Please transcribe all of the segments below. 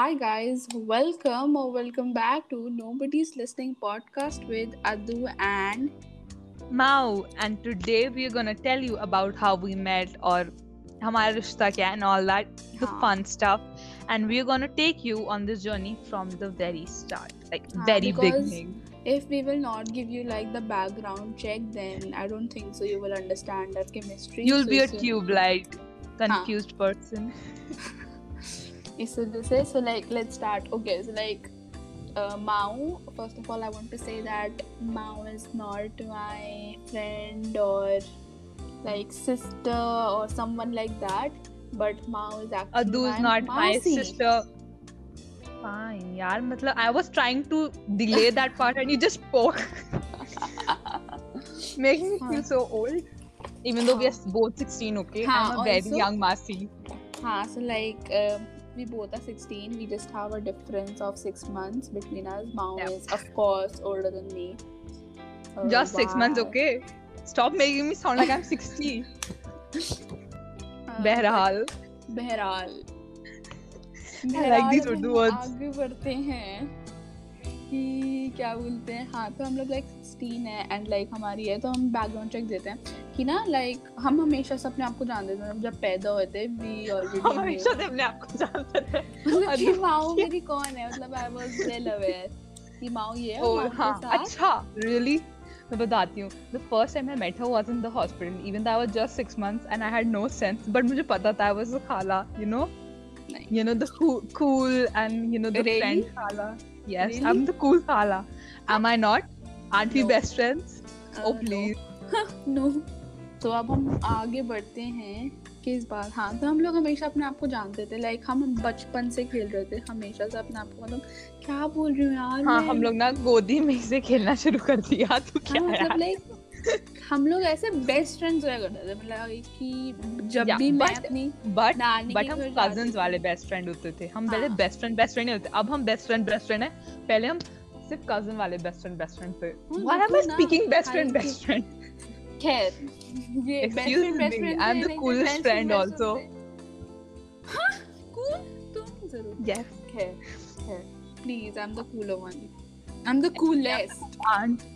Hi guys, welcome or welcome back to Nobody's Listening podcast with Adu and Mao, and today we're gonna tell you about how we met or हमारा रिश्ता क्या and all that, the हाँ. fun stuff, and we're gonna take you on this journey from the very start, like हाँ, very because beginning. if we will not give you like the background check, then I don't think so you will understand our chemistry. You'll So be a इस- tube-like, confused person. इस वजह से so like let's start. Okay, so like uh, Mao. First of all, I want to say that Mao is not my friend or like sister or someone like that. But Mao is actually Adu is my not my Masi. sister. Fine, यार मतलब I was trying to delay that part and you just spoke, making me feel so old. Even though we are both 16, okay? हाँ, I'm a very also- young Masi. Huh, so like um, we both are 16. We just have a difference of six months between us. Mao Yep. is of course older than me. Uh, Just six months, okay? Stop making me sound like I'm 60. Uh, बहरहाल बहरहाल like these Urdu words. आगे बढ़ते हैं कि क्या बोलते हैं हाँ तो हम लोग लाइक 16 है एंड लाइक हमारी है तो हम बैकग्राउंड चेक देते हैं कि ना लाइक हम हमेशा से अपने आप को जानते थे जब पैदा हुए थे वी ऑलरेडी हमेशा से अपने आप को जानते थे मतलब कि माओ मेरी कौन है मतलब आई वाज वेल अवेयर कि माओ ये है Oh, के हाँ अच्छा really मैं बताती हूँ first time I met her was in the hospital even though I was just six months and I had no sense but मुझे पता था was a खाला know नहीं you know the cool, cool and you know the Really? friend khala yes Really? I'm the cool khala am I not aren't we No. best friends oh please no तो अब हम आगे बढ़ते हैं किस बार हाँ तो हम लोग हमेशा अपने आप को जानते थे। लाइक हम बचपन से खेल रहे थे हमेशा से अपने आप को। मतलब क्या बोल रही हूँ यार हाँ हम लोग ना गोदी में से खेलना शुरू कर दिया तू हाँ, क्या मतलब यार? लाइक हम लोग ऐसे बेस्ट फ्रेंड्स हुआ करते थे मतलब कि जब Yeah, भी मैं but- अपनी बट बट हम कजन्स वाले बेस्ट फ्रेंड होते थे। हम पहले हाँ। बेस्ट फ्रेंड बेस्ट फ्रेंड होते अब हम बेस्ट फ्रेंड बेस्ट फ्रेंड है। पहले हम सिर्फ़ कज़न वाले बेस्ट फ्रेंड बेस्ट फ्रेंड थे हाँ, why am I speaking best friend best friend खैर ये best Excuse friend best me, friend I'm the coolest friend also. हाँ? कूल तुम ज़रूर। यस खैर खैर। Please I am the cooler one I am the coolest aunt.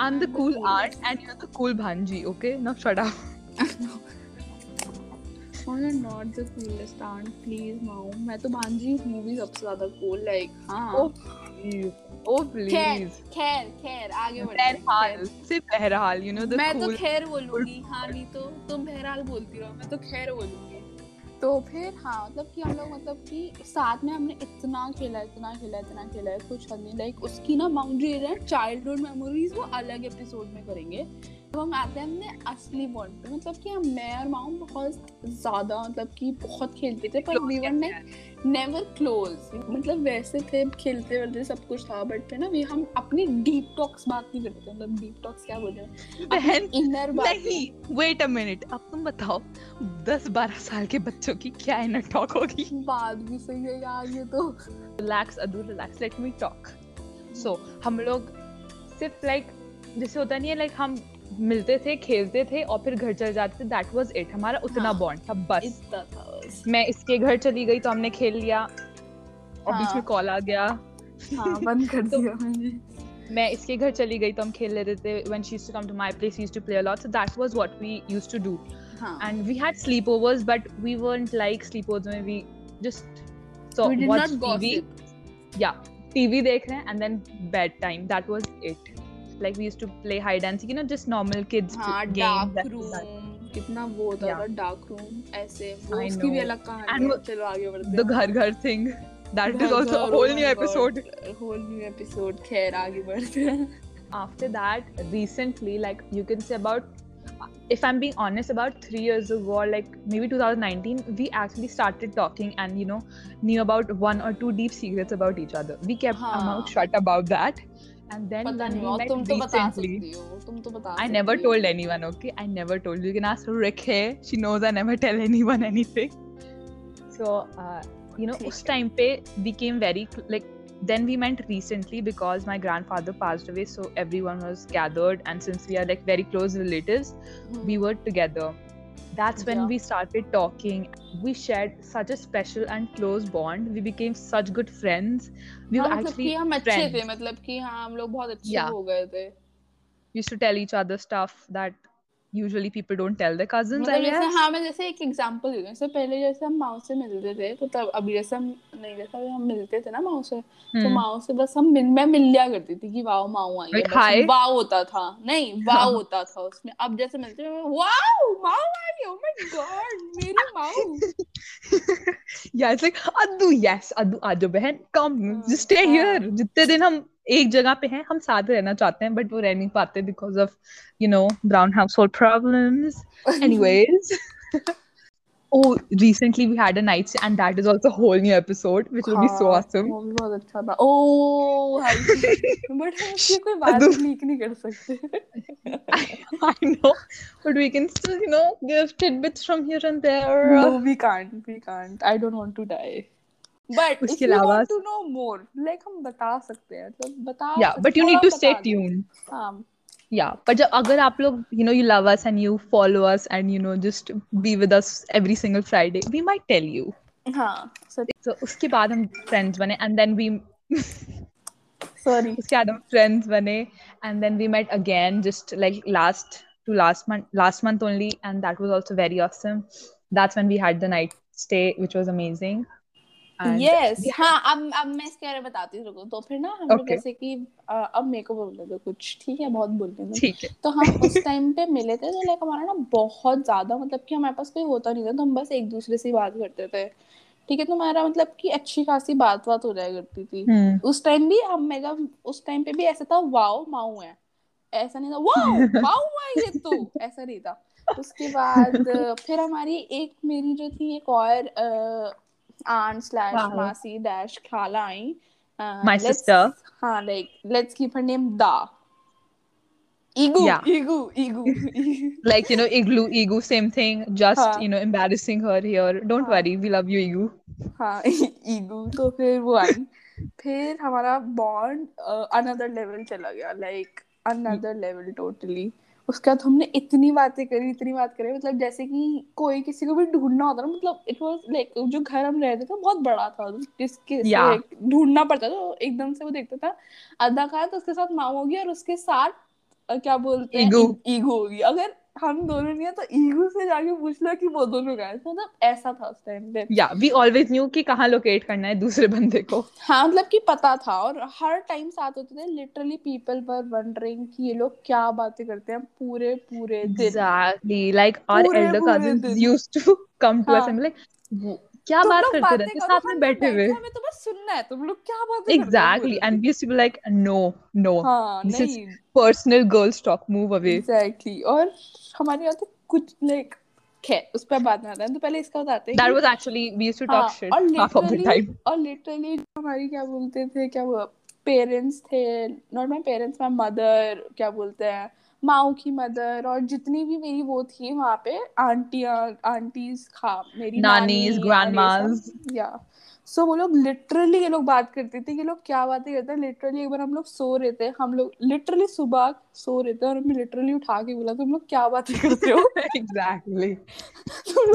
I'm the cool aunt and you're the cool bhanji okay? Now shut up. और not the coolest aunt please Mao मैं तो भांजी हूँ भी सबसे ज़्यादा कूल लाइक हाँ। Oh please. खैर खैर खैर आगे बढ़ते हैं, बहरहाल सिर्फ़ बहरहाल you know the मैं तो खैर बोलूँगी। हाँ नहीं तो तुम बहरहाल बोलती रहो मैं तो खैर बोलूँगी। तो फिर हाँ मतलब कि हम लोग मतलब कि साथ में हमने इतना खेला इतना खेला इतना खेला है कुछ हद नहीं। लाइक उसकी ना बाउंड्री है चाइल्डहुड मेमोरीज वो अलग एपिसोड में करेंगे। तो हम आते हैं हमने असली बॉन्ड पे। मतलब कि हम मैं और माऊ बहुत ज़्यादा मतलब कि बहुत खेलते थे पर वी वर नेवर क्लोज मतलब वैसे थे खेलते वेलते सब कुछ था बट ना भी हम अपनी डीप टॉक्स बात नहीं करते मतलब डीप टॉक्स क्या बोल रहे हैं? बहन इनर बात। नहीं वेट अ मिनट अब तुम बताओ 10-12 साल के बच्चों की क्या इनर टॉक होगी? बात भी सही है यार ये तो। Relax Adu relax let me talk so हम लोग सिर्फ़ लाइक जैसे होता नहीं है लाइक हम मिलते थे खेलते थे और फिर घर चल जाते थे। दैट वाज इट हमारा उतना हाँ, बॉन्ड था बस। मैं इसके घर चली गई तो हमने खेल लिया। और बीच में हाँ। कॉल आ गया। हाँ, बंद कर तो दिया मैं इसके घर चली गई तो हम खेल लेते थे। When she to come to my place play a lot so that was what we used to do and had sleepovers but we like में जस्ट या टीवी देख रहे हैं and then bed time that was it like we used to play hide and seek you know just normal kids हाँ games dark that- that- room कितना वो होता Yeah. था डार्क रूम ऐसे वो I उसकी भी know. अलग कहानी And है वो- चलो आगे बढ़ते the घर घर thing that is घर also a घर, whole oh new my episode God, whole new episode खैर आगे बढ़ते हैं after that recently like you can say about if i'm being honest about three years ago or like maybe 2019 we actually started talking and you know knew about one or two deep secrets about each other we kept our हाँ. mouth shut about that and then पता when नहीं we और met तुम तो बता recently सकती हो तुम तो बता I never सकती हो। told anyone, okay? I never told. You can ask Rick here. She knows I never tell anyone anything. So, uh, you know, ठीक उस time पे became very cl- like then we met recently because my grandfather passed away so everyone was gathered and since we are like very close relatives hmm, we were together that's when Yeah. we started talking we shared such a special and close bond we became such good friends we हाँ were मतलब actually कि हम अच्छे थे friends मतलब कि हाँ हम लोग बहुत अच्छे Yeah. हो गए थे used to tell each other stuff that usually people don't tell their cousins i मतलब जैसे guess. हाँ मैं जैसे एक एग्जांपल दे जैसे पहले जैसे हम माँ से मिलते थे तो तब अभी जैसे हम नहीं जैसे अभी हम मिलते थे ना माँ से तो Hmm. माँ से बस हम मिल मैं मिल लिया करती थी कि वाओ माऊ आई है वाओ होता था। नहीं वाओ होता था उसमें। अब जैसे मिलते हैं वाओ माऊ आई है oh my god मेरी माऊ yeah it's like addu yes addu आजो बहन come हाँ, just stay हाँ। here जितने दिन हम एक जगह पे हैं हम साथ रहना चाहते हैं बट वो रह नहीं पाते because because of you know brown household problems anyways oh recently we had a night stay and that is also a whole new episode which will be so हाँ, awesome वो भी बहुत अच्छा था बट हम उसकी कोई बात लीक नहीं कर सकते I know but we can still you know give tidbits from here and there No, we can't. We can't. I don't want to die. But if उसके you अलावा- want to know more, like हम बता सकते हैं मतलब बता yeah but you थोड़ा need to बता stay दें। tuned हाँ Yeah, but जब अगर आप लोग you know you love us and you follow us and you know just be with us every single Friday, we might tell you. हाँ So उसके बाद हम friends बने and then we सॉरी उसके बाद हम friends बने and then we met again just like last to last month last month only and that was also very awesome. That's when we had the night stay which was amazing. Yes we हाँ अब अब मैं इसके बारे में बताती हूँ तो फिर ना हम लोग Okay. जैसे कि अब मेरे को बोलने दो कुछ ठीक है? बहुत दो। ठीक है। तो हम उस टाइम पे मिले थे तो लाइक हमारा ना बहुत ज़्यादा मतलब कि हमारे पास कोई होता नहीं था तो हम बस एक दूसरे से बात करते थे। ठीक है? तो हमारा मतलब कि अच्छी खासी बात बात हो जाया करती थी। Hmm. उस टाइम भी हम मेगा उस टाइम पे भी ऐसा था वाओ माऊ है। ऐसा नहीं था वाओ माऊ है ये तो। ऐसा नहीं था। उसके बाद फिर हमारी एक मेरी जो थी एक और आंट स्लैश Wow. मासी डैश खाला आई My sister. हाँ like let's keep her name the Igu Yeah. ईगू ईगू Like you know, igloo, ego, same thing. Just हाँ. you know, embarrassing her here. Don't हाँ. worry, we love you, ego. हाँ ईगू तो फिर वो आई फिर हमारा बॉन्ड अनदर लेवल चला गया लाइक अनदर लेवल टोटली उसके बाद हमने इतनी बातें करी इतनी बात करी मतलब जैसे कि कोई किसी को भी ढूंढना होता ना मतलब इट वाज लाइक जो घर हम रहते थे बहुत बड़ा था जिसके Yeah. ढूंढना पड़ता था तो एकदम से वो देखता था अदाकार तो उसके साथ माँ होगी और उसके साथ क्या बोलते हैं ईगो होगी अगर हम दोनों ने तो ईगो से जाके पूछ लो कि वो दोनों गए मतलब ऐसा था उस टाइम पे। या वी ऑलवेज न्यू कि कहाँ लोकेट करना है दूसरे बंदे को. हाँ मतलब कि पता था और हर टाइम साथ होते थे लिटरली पीपल वर वंडरिंग कि ये लोग क्या बातें करते हैं पूरे पूरे दिन। Exactly like our elder cousins used to come to us and to हाँ. "वो क्या बात करते रहते करो, साथ में बैठे हुए? हमें तो बस सुनना है तुम लोग क्या बातें करते हो Exactly. पूरे And we used to be like, no, no. दिन? हाँ this is- नहीं Personal girls talk. Move away. Exactly और हमारे यहाँ तो कुछ लाइक खैर उस पर बात ना आते हैं तो पहले इसका बताते हैं That कि- was actually we used to talk हाँ, shit और half of the literally time. और लिटरली हमारी क्या बोलते थे क्या वो पेरेंट्स थे not my parents my mother क्या बोलते हैं माऊ की मदर और जितनी भी मेरी वो थी वहाँ पे आंटियाँ आंटीज खा मेरी Nannies, नानी grandmas. या। सो वो लोग लिटरली ये लोग बात करते थे कि लोग क्या बातें करते हैं लिटरली एक बार हम लोग सो रहे थे हम लोग लिटरली सुबह सो रहे थे और हमें लिटरली उठा के बोला तुम लोग क्या बातें करते हो? एग्जैक्टली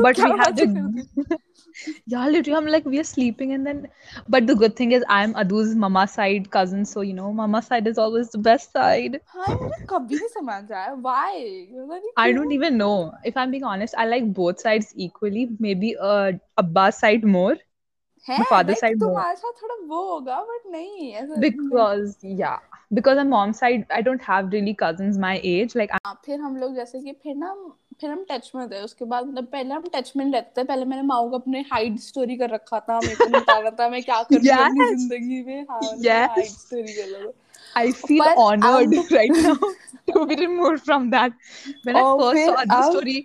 बट लोग But क्या we had बातें करते हो? a yeah, literally, I'm like we are sleeping, and then, but the good thing is I'm Adu's mama side cousin, so you know, mama side is always the best side. हाँ ये मुझे कभी नहीं समझ आया why पता नहीं I क्यों। don't even know. If I'm being honest, I like both sides equally. Maybe uh Abba's side more है my father's like side more. तुम्हारे साथ थोड़ा वो होगा बट नहीं ऐसा because yeah, because on mom's side I don't have really cousins my age. Like हाँ, फिर हम लोग जैसे कि फिर ना फिर हम टच में थे उसके बाद मतलब पहले हम टच में रहते थे पहले मैंने माऊ को अपने हाइड स्टोरी कर रखा था मेरे को बताना था मैं क्या कर रही हूँ अपनी ज़िंदगी में हाँ Yes. हाइड स्टोरी कर लो I feel But honored अब- right now to be removed from that. When I first saw फिर Adu's अब- story,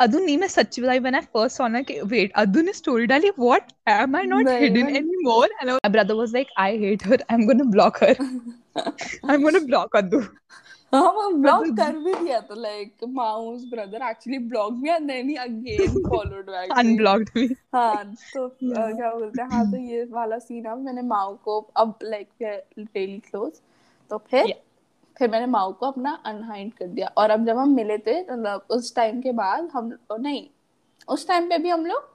Adu नहीं मैं सच्ची बताई when I first saw ना कि wait Adu ने story डाली what am I not नहीं, hidden मैं- anymore and my brother was like I hate her I'm gonna block her I'm gonna block Adu हाँ वो ब्लॉक मतलब- कर भी दिया था like Mao's brother actually block भी and then he again followed back unblocked me. हाँ तो क्या बोलते हैं हाँ तो ये वाला सीन अब मैंने माओ को अब लाइक रियली क्लोज तो फिर फिर मैंने माओ को अपना अनहाइड कर दिया। और अब जब हम मिले थे मतलब उस टाइम के बाद हम नहीं उस टाइम पे भी हम लोग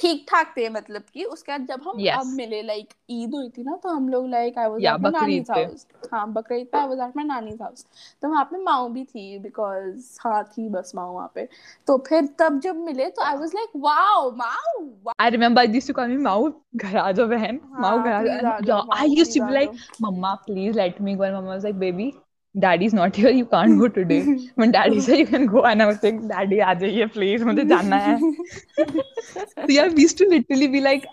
ठीक ठाक थे मतलब कि उसके बाद जब हम Yes. अब मिले लाइक ईद हुई थी ना तो हम लोग लाइक आई वाज एट पे। हाउस हाँ बकरीद पे I was at my nani's house तो वहाँ पे माओ भी थी बिकॉज़ हाँ थी बस माओ वहाँ पे। तो फिर तब जब मिले तो I was like wow Mao I remember I used to call me Mau घर आ जाओ बहन हाँ, घर आ जाओ जाओ, Yeah, I Mau, used to please be uh like Mama please let me go. Daddy's not here you can't go today when Daddy said you can go and I was like Daddy आ जाइए please मुझे जाना है so yeah we used to literally be like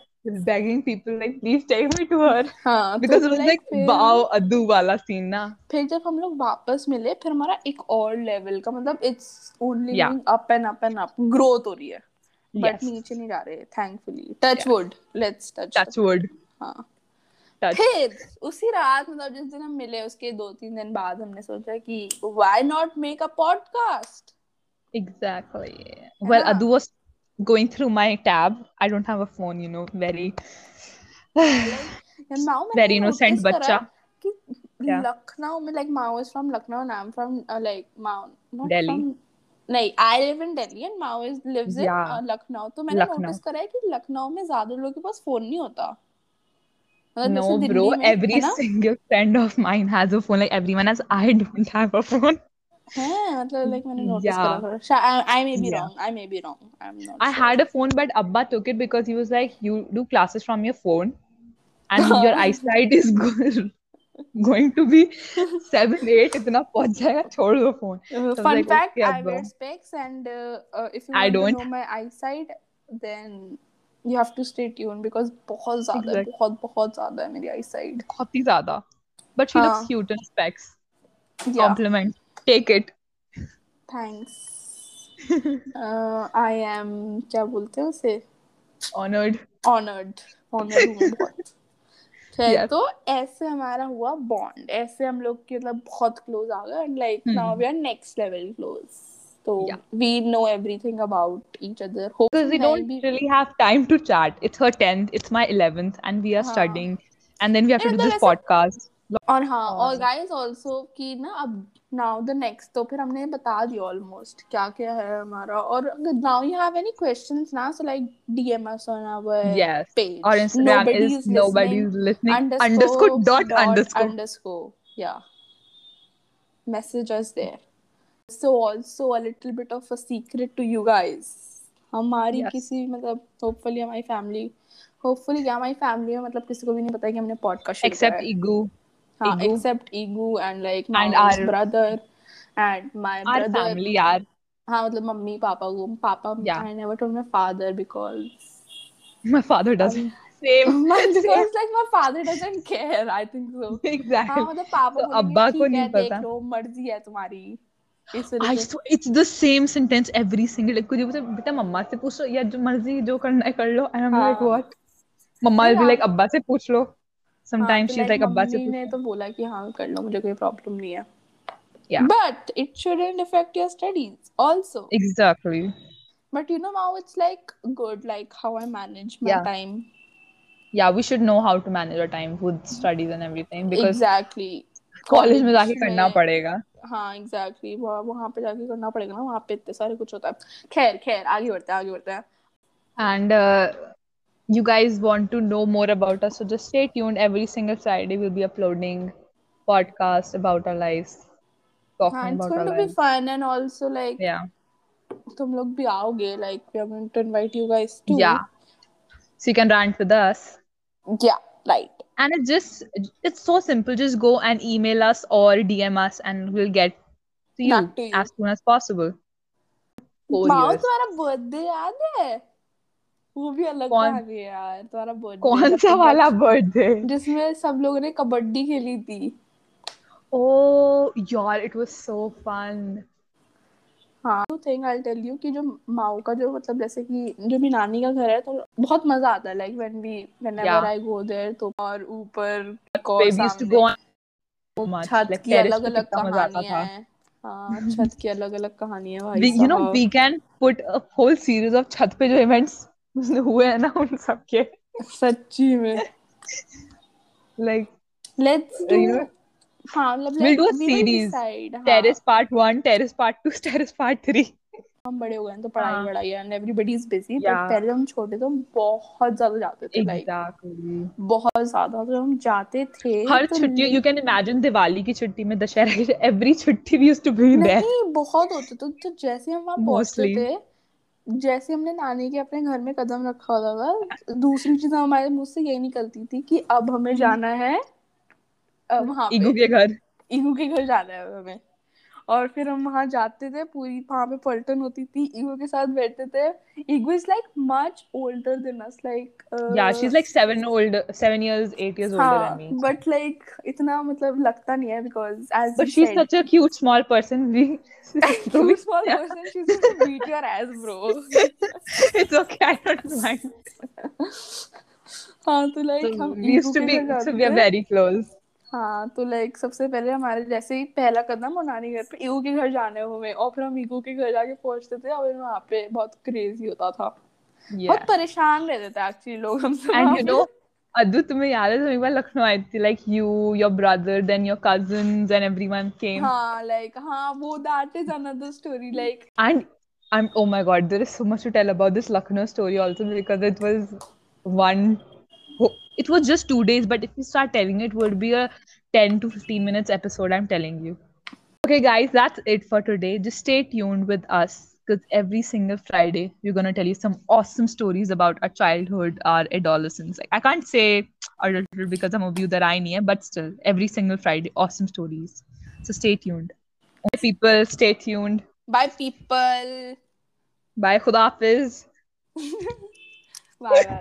begging people like please take me to her हाँ तो because it was like like wow अद्दू वाला scene ना फिर जब हम लोग वापस मिले फिर हमारा एक और लेवल का मतलब it's only. Up and up and up growth हो रही है बट नीचे नहीं जा रहे thankfully touch. Wood let's touch touch wood हाँ फिर उसी रात मतलब जिस दिन हम मिले उसके दो तीन दिन बाद हमने सोचा कि why not make a podcast. Well, Yeah. Adu was going through my tab. I don't have a phone, you know, very innocent notice बच्चा. कि? लखनऊ में like Mao is from Lucknow and I'm from uh, like Mao Delhi. नहीं I live in Delhi and Mao is lives in Lucknow तो मैंने notice करा है कि लखनऊ में ज़्यादा लोगों के पास फ़ोन नहीं होता No, जैसे bro. दिल्ली में Every है ना single friend of mine has a phone. Like everyone has. I don't have a phone. है मतलब लाइक मैंने नोटिस Yeah. करा थोड़ा I may be Yeah. Wrong I may be wrong I am not I had a phone, but Abba took it because he was like, "You do classes from your phone, and your eyesight is go- going to be seven, eight. इतना पहुंच जाएगा. छोड़ दो phone." Uh, was fun like, fact, okay, I Abba. wear specs, and uh, uh, if you I want don't. to know my eyesight, then you have to stay tuned because बहुत ज़्यादा Exactly. बहुत बहुत ज़्यादा है मेरी eyesight. बहुत ही ज़्यादा. But she looks हाँ. cute in specs. Yeah, Compliment. Take it. thanks. uh, I am क्या बोलते हैं उसे? Honored. Honored. Honored हूँ बहुत. Yes. तो ऐसे हमारा हुआ बॉन्ड ऐसे हम लोग की मतलब बहुत क्लोज आ गए and like Hmm. Now we are next level close तो Yeah. We know everything about each other because we don't really have time to chat. It's her 10th, it's my 11th, and we are हाँ. studying. And then we have to Yeah, do तो this वैसे- podcast. और हाँ और और- guys also कि ना अब नाउ द नेक्स्ट तो फिर हमने बता दिया ऑलमोस्ट क्या क्या है हमारा और now you have any questions ना so like DM us on our Yes. page Our Instagram Nobody is nobody's listening. underscore, Underscore dot underscore. underscore yeah message So also a little bit of a secret to you guys हमारी Yes. किसी मतलब hopefully हमारी family hopefully क्या हमारी family में मतलब किसी को भी नहीं पता है कि हमने पॉडकास्ट Except Igu. हाँ like And mom's our- brother and my Our brother family, yaar. हाँ मतलब मम्मी पापा को पापा. I never told my father because My father doesn't. Same. Because like my father doesn't care I think so exactly हाँ मतलब पापा तो अब्बा को है नहीं देख पता। लो मर्ज़ी है तुम्हारी कुछ बेटा मम्मा से पूछ या जो मर्ज़ी जो करना है कर लो and I'm like हाँ। what mamma will be Yeah. like अब्बा से पूछ लो हाँ, sometimes तो she's like like अब्बा से मम्मी पूछ ने लो तो बोला कि हाँ कर लो मुझे कोई प्रॉब्लम नहीं है Yeah. but it shouldn't affect your studies also exactly but you know now it's like good like how I manage my Yeah. time yeah we should know how to manage our time with studies and everything because exactly college में जाके college करना में- पड़ेगा हाँ exactly exactly. वहाँ पे जाके करना पड़ेगा ना वहाँ पे इतने सारे कुछ होता है खैर खैर आगे बढ़ते हैं आगे बढ़ते हैं and uh, you guys want to know more about us so just stay tuned every single friday we'll be uploading podcast about our lives talking हाँ it's about going our to be lives fun and also like yeah तुम लोग भी आओगे like we are going to invite you guys to yeah so you can rant with us या right and it's just it's so simple just go and email us or dm us and we'll get to you, Back to you. as soon as possible four Mao years तुम्हारा birthday याद है वो भी अलग कौन- कहानी है यार तुम्हारा बर्थडे कौन सा वाला बर्थडे जिसमें सब लोगों ने कबड्डी खेली थी oh यार it was so fun हाँ तो थिंग आई टेल यू कि जो माओ का जो मतलब जैसे कि जो मेरी नानी का घर है तो बहुत मज़ा आता है like when we whenever. I go there तो और ऊपर go on so much छत की अलग अलग कहानियाँ था। हैं। हाँ छत की अलग अलग कहानियाँ भाई we, you know साहब। we can put a whole series छत पे जो events हुए हैं ना उन सब के सच्ची में। Like लेट्स डू हाँ मतलब We'll do a series. हाँ। Terrace part one, terrace part two, terrace part three. हम बड़े हो गए तो पढ़ाई हाँ। And everybody is busy but पहले हम छोटे तो हम बहुत ज़्यादा जाते थे लाइक exactly बहुत ज़्यादा तो हम जाते थे हर तो छुट्टी दिवाली की छुट्टी में दशहरा की every छुट्टी there नहीं बहुत होते तो, तो जैसे हम वहाँ पहुँचते थे जैसे हमने नानी के अपने घर में कदम रखा होता था दूसरी चीज़ हमारे मुँह से यही निकलती थी कि अब हमें जाना है ईगो के घर। ईगो के घर जाना है हमें। और फिर हम वहाँ जाते थे पूरी वहाँ पे पलटन होती थी ईगो के साथ बैठते थे। Igu is like much older than us like yeah she is like 7 old 7 years 8 years older than me but like इतना मतलब लगता नहीं है because age but she is such a cute small person we तो भी small person she is to beat your age bro it's okay I don't mind हाँ तो like we used to be so we are very close हाँ तो like सबसे पहले हमारे जैसे ही पहला कदम वो नानी घर पे ईगो के घर जाने हुए और फिर हम ईगो के घर जाके पहुँचते थे और वहाँ पे बहुत क्रेजी होता था बहुत yeah परेशान रहते थे एक्चुअली लोग हमसे you पे know अद्दू तुम्हें याद है तुम एक बार लखनऊ आई थी like you your brother then your cousins and everyone came हाँ लाइक हाँ वो that is another story like and I'm oh my god there is so much to tell about this Lucknow story also because it was one oh, it was just two days, but if we start telling it, it would be a 10 to 15 minutes episode, I'm telling you. Okay, guys, that's it for today. Just stay tuned with us because every single Friday, we're going to tell you some awesome stories about our childhood, our adolescence. Like, I can't say adulthood because some of you that I near, but still, every single Friday, awesome stories. So stay tuned. People. Stay tuned. Bye, people. Bye, Khudafiz. bye.